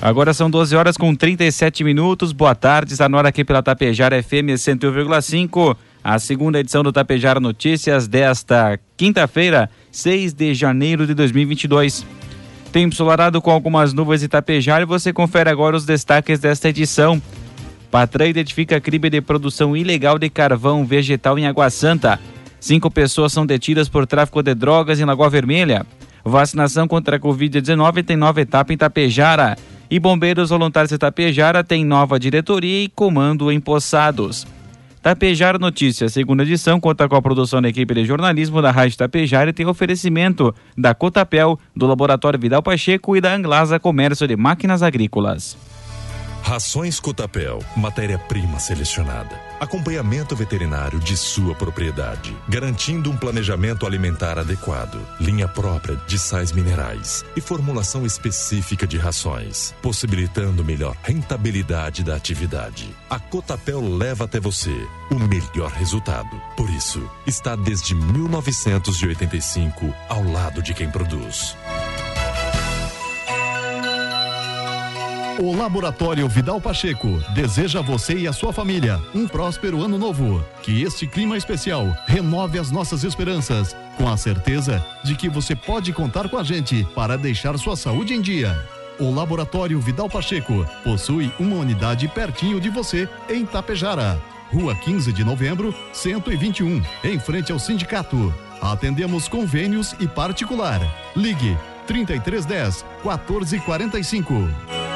Agora são 12 horas com 37 minutos. Boa tarde, está na hora aqui pela Tapejara FM 101,5. A segunda edição do Tapejara Notícias desta quinta-feira, 6 de janeiro de 2022. Tempo solarado com algumas nuvens de Tapejara e você confere agora os destaques desta edição. Patran identifica crime de produção ilegal de carvão vegetal em Água Santa. Cinco pessoas são detidas por tráfico de drogas em Lagoa Vermelha. Vacinação contra a Covid-19 tem nova etapa em Tapejara. E Bombeiros Voluntários de Tapejara tem nova diretoria e comando empossados. Tapejara Notícias, segunda edição, conta com a produção da equipe de jornalismo da Rádio Tapejara e tem oferecimento da Cotapel, do Laboratório Vidal Pacheco e da Anglasa Comércio de Máquinas Agrícolas. Rações Cotapel, matéria-prima selecionada. Acompanhamento veterinário de sua propriedade, garantindo um planejamento alimentar adequado, linha própria de sais minerais e formulação específica de rações, possibilitando melhor rentabilidade da atividade. A Cotapel leva até você o melhor resultado. Por isso, está desde 1985 ao lado de quem produz. O Laboratório Vidal Pacheco deseja a você e a sua família um próspero ano novo. Que este clima especial renove as nossas esperanças, com a certeza de que você pode contar com a gente para deixar sua saúde em dia. O Laboratório Vidal Pacheco possui uma unidade pertinho de você, em Tapejara. Rua 15 de novembro, 121, em frente ao sindicato. Atendemos convênios e particular. Ligue 3310 1445.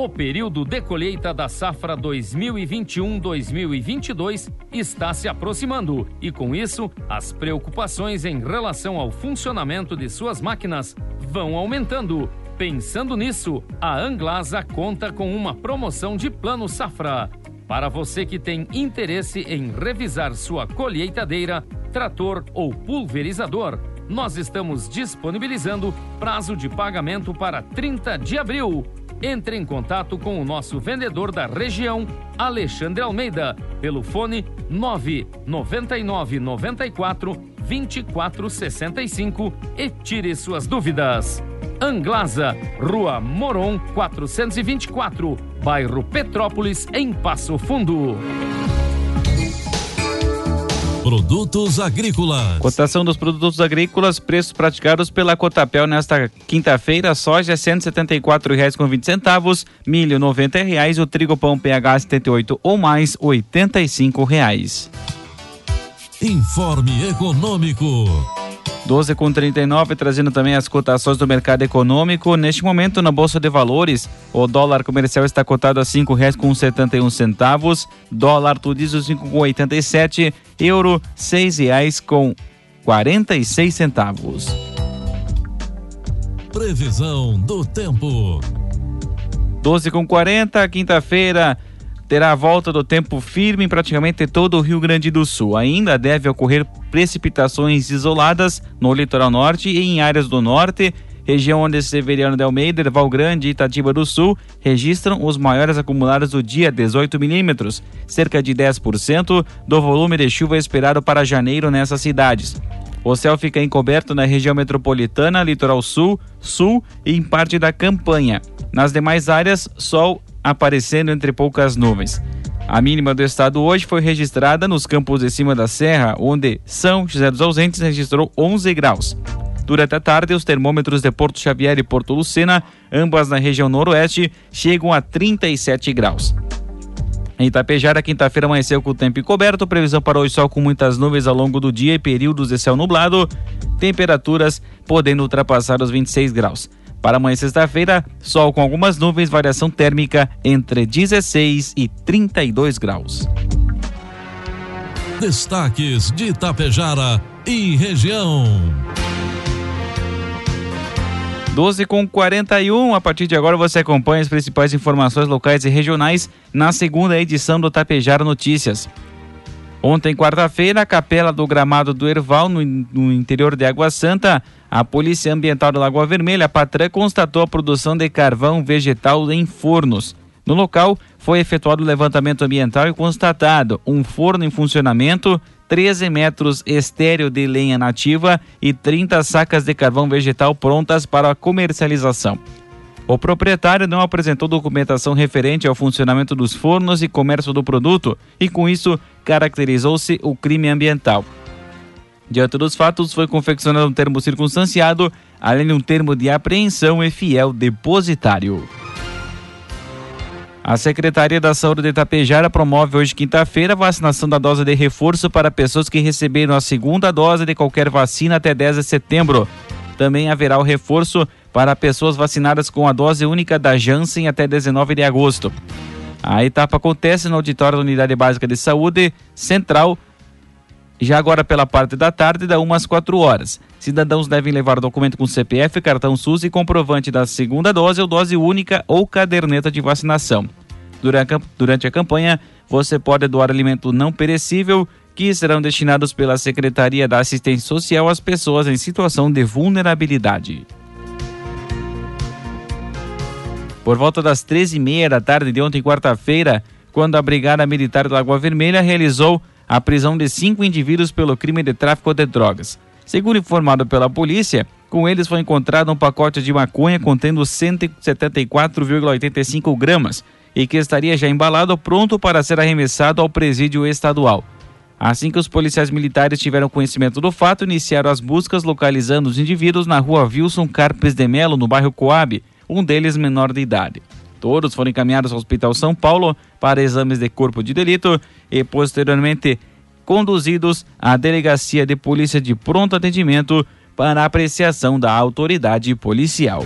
O período de colheita da safra 2021-2022 está se aproximando e, com isso, as preocupações em relação ao funcionamento de suas máquinas vão aumentando. Pensando nisso, a Anglasa conta com uma promoção de plano safra. Para você que tem interesse em revisar sua colheitadeira, trator ou pulverizador, nós estamos disponibilizando prazo de pagamento para 30 de abril entre em contato com o nosso vendedor da região, Alexandre Almeida, pelo fone 999 94 2465 e tire suas dúvidas. Anglasa, Rua Moron 424, bairro Petrópolis, em Passo Fundo. Produtos agrícolas. Cotação dos produtos agrícolas, preços praticados pela Cotapel nesta quinta-feira: soja R$ 174,20 centavos, milho 90 reais, o trigo pão PH 78 ou mais 85 reais. Informe Econômico. 12 com 39, trazendo também as cotações do mercado econômico. Neste momento, na Bolsa de Valores, o dólar comercial está cotado a cinco reais com setenta e um centavos, dólar tu diz cinco com oitenta e sete, euro seis reais com quarenta e seis centavos. Previsão do tempo. 12 com 40, quinta-feira terá a volta do tempo firme em praticamente todo o Rio Grande do Sul. Ainda deve ocorrer precipitações isoladas no litoral norte e em áreas do norte, região onde Severiano de Almeida, Erval Grande e Itatiba do Sul registram os maiores acumulados do dia, 18 milímetros, cerca de 10% do volume de chuva esperado para janeiro nessas cidades. O céu fica encoberto na região metropolitana, litoral sul, sul e em parte da campanha. Nas demais áreas, sol aparecendo entre poucas nuvens. A mínima do estado hoje foi registrada nos campos de cima da serra, onde São José dos Ausentes registrou 11 graus. Durante a tarde, os termômetros de Porto Xavier e Porto Lucena, ambas na região noroeste, chegam a 37 graus. Em Itapejara, quinta-feira amanheceu com o tempo encoberto, previsão para hoje sol com muitas nuvens ao longo do dia e períodos de céu nublado, temperaturas podendo ultrapassar os 26 graus. Para amanhã, sexta-feira, sol com algumas nuvens, variação térmica entre 16 e 32 graus. Destaques de Itapejara e região. 12 com 41. A partir de agora você acompanha as principais informações locais e regionais na segunda edição do Tapejar Notícias. Ontem, quarta-feira, a capela do gramado do Erval, no, no, interior de Água Santa, a Polícia Ambiental da Lagoa Vermelha, a Patran, constatou a produção de carvão vegetal em fornos. No local, foi efetuado o levantamento ambiental e constatado um forno em funcionamento, 13 metros estéreo de lenha nativa e 30 sacas de carvão vegetal prontas para comercialização. O proprietário não apresentou documentação referente ao funcionamento dos fornos e comércio do produto e, com isso, caracterizou-se o crime ambiental. Diante dos fatos, foi confeccionado um termo circunstanciado, além de um termo de apreensão e fiel depositário. A Secretaria da Saúde de Itapejara promove hoje, quinta-feira, a vacinação da dose de reforço para pessoas que receberam a segunda dose de qualquer vacina até 10 de setembro. Também haverá o reforço para pessoas vacinadas com a dose única da Janssen até 19 de agosto. A etapa acontece no auditório da Unidade Básica de Saúde Central, já agora pela parte da tarde, da umas 4 horas. Cidadãos devem levar documento com CPF, cartão SUS e comprovante da segunda dose ou dose única ou caderneta de vacinação. Durante a campanha, você pode doar alimento não perecível que serão destinados pela Secretaria da Assistência Social às pessoas em situação de vulnerabilidade. Por volta das 13h30 da tarde de ontem, quarta-feira, quando a Brigada Militar da Lagoa Vermelha realizou a prisão de cinco indivíduos pelo crime de tráfico de drogas. Segundo informado pela polícia, com eles foi encontrado um pacote de maconha contendo 174,85 gramas e que estaria já embalado pronto para ser arremessado ao presídio estadual. Assim que os policiais militares tiveram conhecimento do fato, iniciaram as buscas localizando os indivíduos na rua Wilson Carpes de Melo, no bairro Coab, um deles menor de idade. Todos foram encaminhados ao Hospital São Paulo para exames de corpo de delito e posteriormente conduzidos à Delegacia de Polícia de Pronto Atendimento para apreciação da autoridade policial.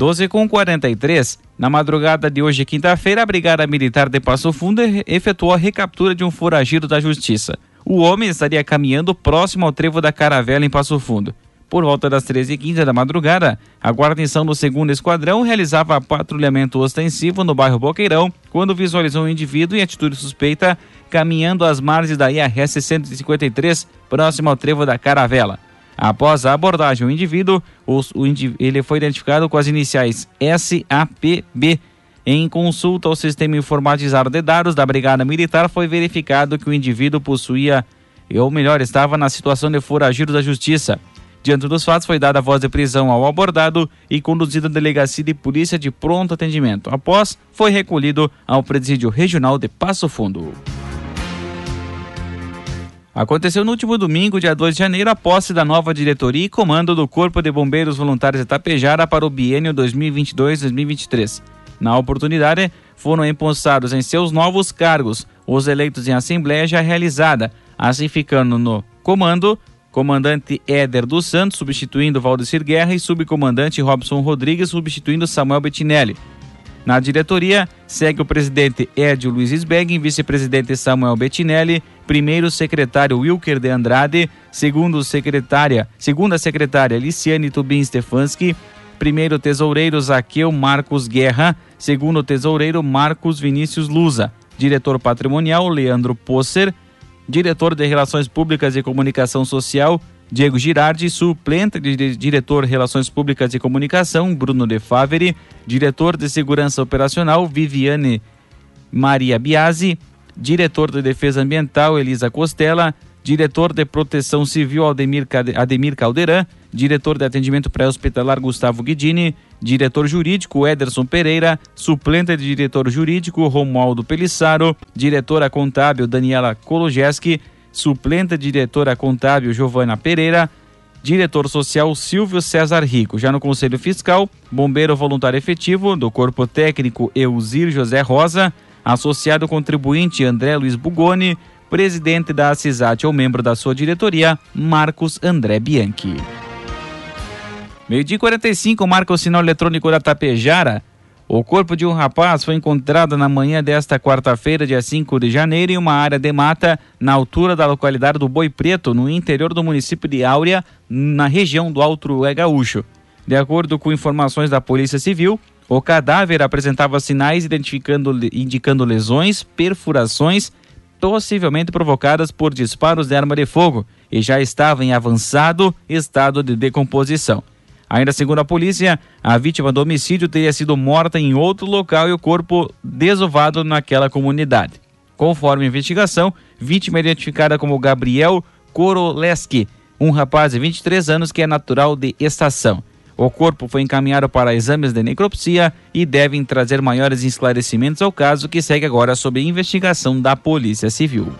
12 com 43. Na madrugada de hoje, quinta-feira, a Brigada Militar de Passo Fundo efetuou a recaptura de um foragido da Justiça. O homem estaria caminhando próximo ao trevo da Caravela em Passo Fundo. Por volta das 13h15 da madrugada, a guarnição do 2 Esquadrão realizava patrulhamento ostensivo no bairro Boqueirão quando visualizou um indivíduo em atitude suspeita caminhando às margens da IRS 153, próximo ao trevo da Caravela. Após a abordagem, o indivíduo, ele foi identificado com as iniciais SAPB. Em consulta ao sistema informatizado de dados da Brigada Militar, foi verificado que o indivíduo possuía, ou melhor, estava na situação de foragido da Justiça. Diante dos fatos, foi dada a voz de prisão ao abordado e conduzido à delegacia de polícia de pronto atendimento. Após, foi recolhido ao presídio regional de Passo Fundo. Aconteceu no último domingo, dia 2 de janeiro, a posse da nova diretoria e comando do Corpo de Bombeiros Voluntários de Tapejara para o biênio 2022-2023. Na oportunidade, foram empossados em seus novos cargos os eleitos em assembleia já realizada, assim ficando no comando comandante Éder dos Santos, substituindo Valdecir Guerra, e subcomandante Robson Rodrigues, substituindo Samuel Bettinelli. Na diretoria, segue o presidente Edio Luiz Sbeg, vice-presidente Samuel Bettinelli, primeiro secretário Wilker de Andrade, segundo secretária, segunda secretária Liciane Tubin Stefanski, primeiro tesoureiro Zaqueu Marcos Guerra, segundo tesoureiro Marcos Vinícius Luza, diretor patrimonial Leandro Posser, diretor de Relações Públicas e Comunicação Social Diego Girardi, suplente de diretor de Relações Públicas e Comunicação, Bruno De Faveri, diretor de Segurança Operacional, Viviane Maria Biasi, diretor de Defesa Ambiental, Elisa Costela, diretor de Proteção Civil, Ademir, Ademir Caldeirão, diretor de Atendimento Pré-Hospitalar, Gustavo Guidini, diretor jurídico, Ederson Pereira, suplente de diretor jurídico, Romualdo Pelissaro, diretora contábil, Daniela Kologeski, suplente diretora contábil Giovana Pereira, diretor social Silvio César Rico. Já no Conselho Fiscal, bombeiro voluntário efetivo do Corpo Técnico Eusir José Rosa, associado contribuinte André Luiz Bugoni, presidente da CISAT ou membro da sua diretoria, Marcos André Bianchi. Meio dia 45 marca o sinal eletrônico da Tapejara. O corpo de um rapaz foi encontrado na manhã desta quarta-feira, dia 5 de janeiro, em uma área de mata na altura da localidade do Boi Preto, no interior do município de Áurea, na região do Alto é Gaúcho. De acordo com informações da Polícia Civil, o cadáver apresentava sinais identificando, indicando lesões, perfurações, possivelmente provocadas por disparos de arma de fogo, e já estava em avançado estado de decomposição. Ainda segundo a polícia, a vítima do homicídio teria sido morta em outro local e o corpo desovado naquela comunidade. Conforme a investigação, vítima identificada como Gabriel Koroleski, um rapaz de 23 anos que é natural de estação. O corpo foi encaminhado para exames de necropsia e devem trazer maiores esclarecimentos ao caso que segue agora sob investigação da Polícia Civil.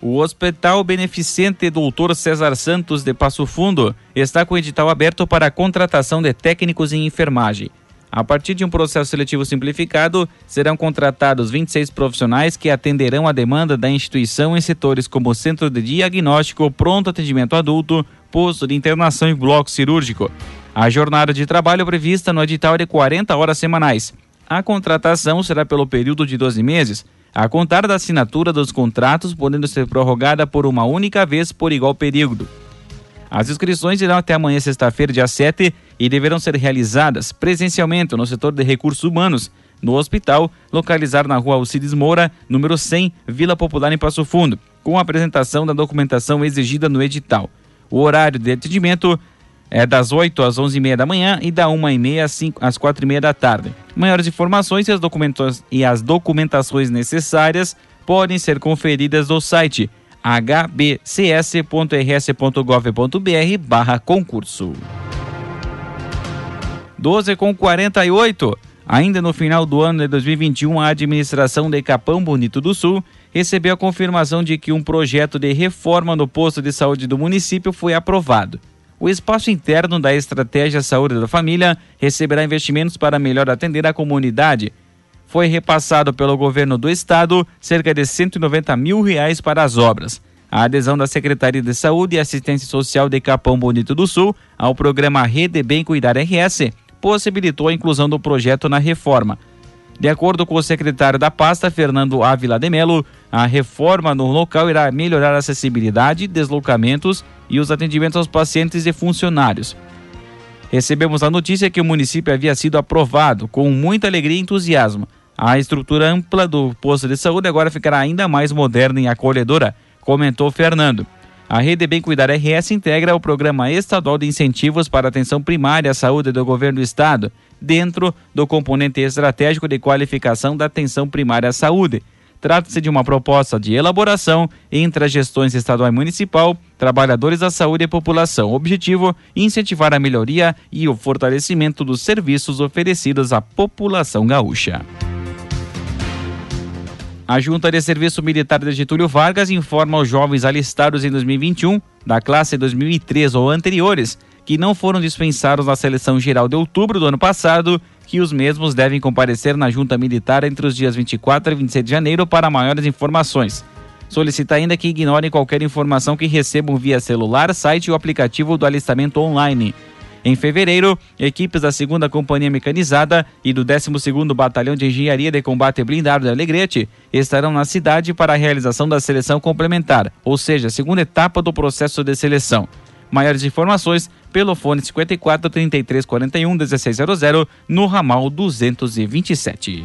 O Hospital Beneficente Doutor César Santos de Passo Fundo está com edital aberto para a contratação de técnicos em enfermagem. A partir de um processo seletivo simplificado, serão contratados 26 profissionais que atenderão a demanda da instituição em setores como centro de diagnóstico, pronto atendimento adulto, posto de internação e bloco cirúrgico. A jornada de trabalho prevista no edital é de 40 horas semanais. A contratação será pelo período de 12 meses a contar da assinatura dos contratos, podendo ser prorrogada por uma única vez por igual período. As inscrições irão até amanhã, sexta-feira, dia 7, e deverão ser realizadas presencialmente no setor de recursos humanos, no hospital, localizado na rua Alcides Moura, número 100, Vila Popular em Passo Fundo, com a apresentação da documentação exigida no edital. O horário de atendimento é das 8 às 11h30 da manhã e da 1h30 às 4h30 da tarde. Maiores informações e as, e as documentações necessárias podem ser conferidas no site hbcs.rs.gov.br barra concurso. 12 com 48. Ainda no final do ano de 2021, a administração de Capão Bonito do Sul recebeu a confirmação de que um projeto de reforma no posto de saúde do município foi aprovado o espaço interno da Estratégia Saúde da Família receberá investimentos para melhor atender a comunidade. Foi repassado pelo governo do estado cerca de 190 mil reais para as obras. A adesão da Secretaria de Saúde e Assistência Social de Capão Bonito do Sul ao programa Rede Bem Cuidar RS possibilitou a inclusão do projeto na reforma. De acordo com o secretário da pasta, Fernando Ávila de Melo, a reforma no local irá melhorar a acessibilidade, deslocamentos e os atendimentos aos pacientes e funcionários. Recebemos a notícia que o município havia sido aprovado com muita alegria e entusiasmo. A estrutura ampla do posto de saúde agora ficará ainda mais moderna e acolhedora, comentou Fernando. A Rede Bem Cuidar RS integra o Programa Estadual de Incentivos para Atenção Primária à Saúde do Governo do Estado, dentro do componente estratégico de qualificação da atenção primária à saúde, Trata-se de uma proposta de elaboração entre as gestões estadual e municipal, trabalhadores da saúde e população. Objetivo: incentivar a melhoria e o fortalecimento dos serviços oferecidos à população gaúcha. A Junta de Serviço Militar de Getúlio Vargas informa aos jovens alistados em 2021, da classe 2003 ou anteriores, que não foram dispensados na seleção geral de outubro do ano passado, que os mesmos devem comparecer na junta militar entre os dias 24 e 26 de janeiro para maiores informações. Solicita ainda que ignorem qualquer informação que recebam via celular, site ou aplicativo do alistamento online. Em fevereiro, equipes da 2 Companhia Mecanizada e do 12º Batalhão de Engenharia de Combate Blindado de Alegrete estarão na cidade para a realização da seleção complementar, ou seja, a segunda etapa do processo de seleção. Maiores informações pelo fone 54 33 41 1600 no ramal 227.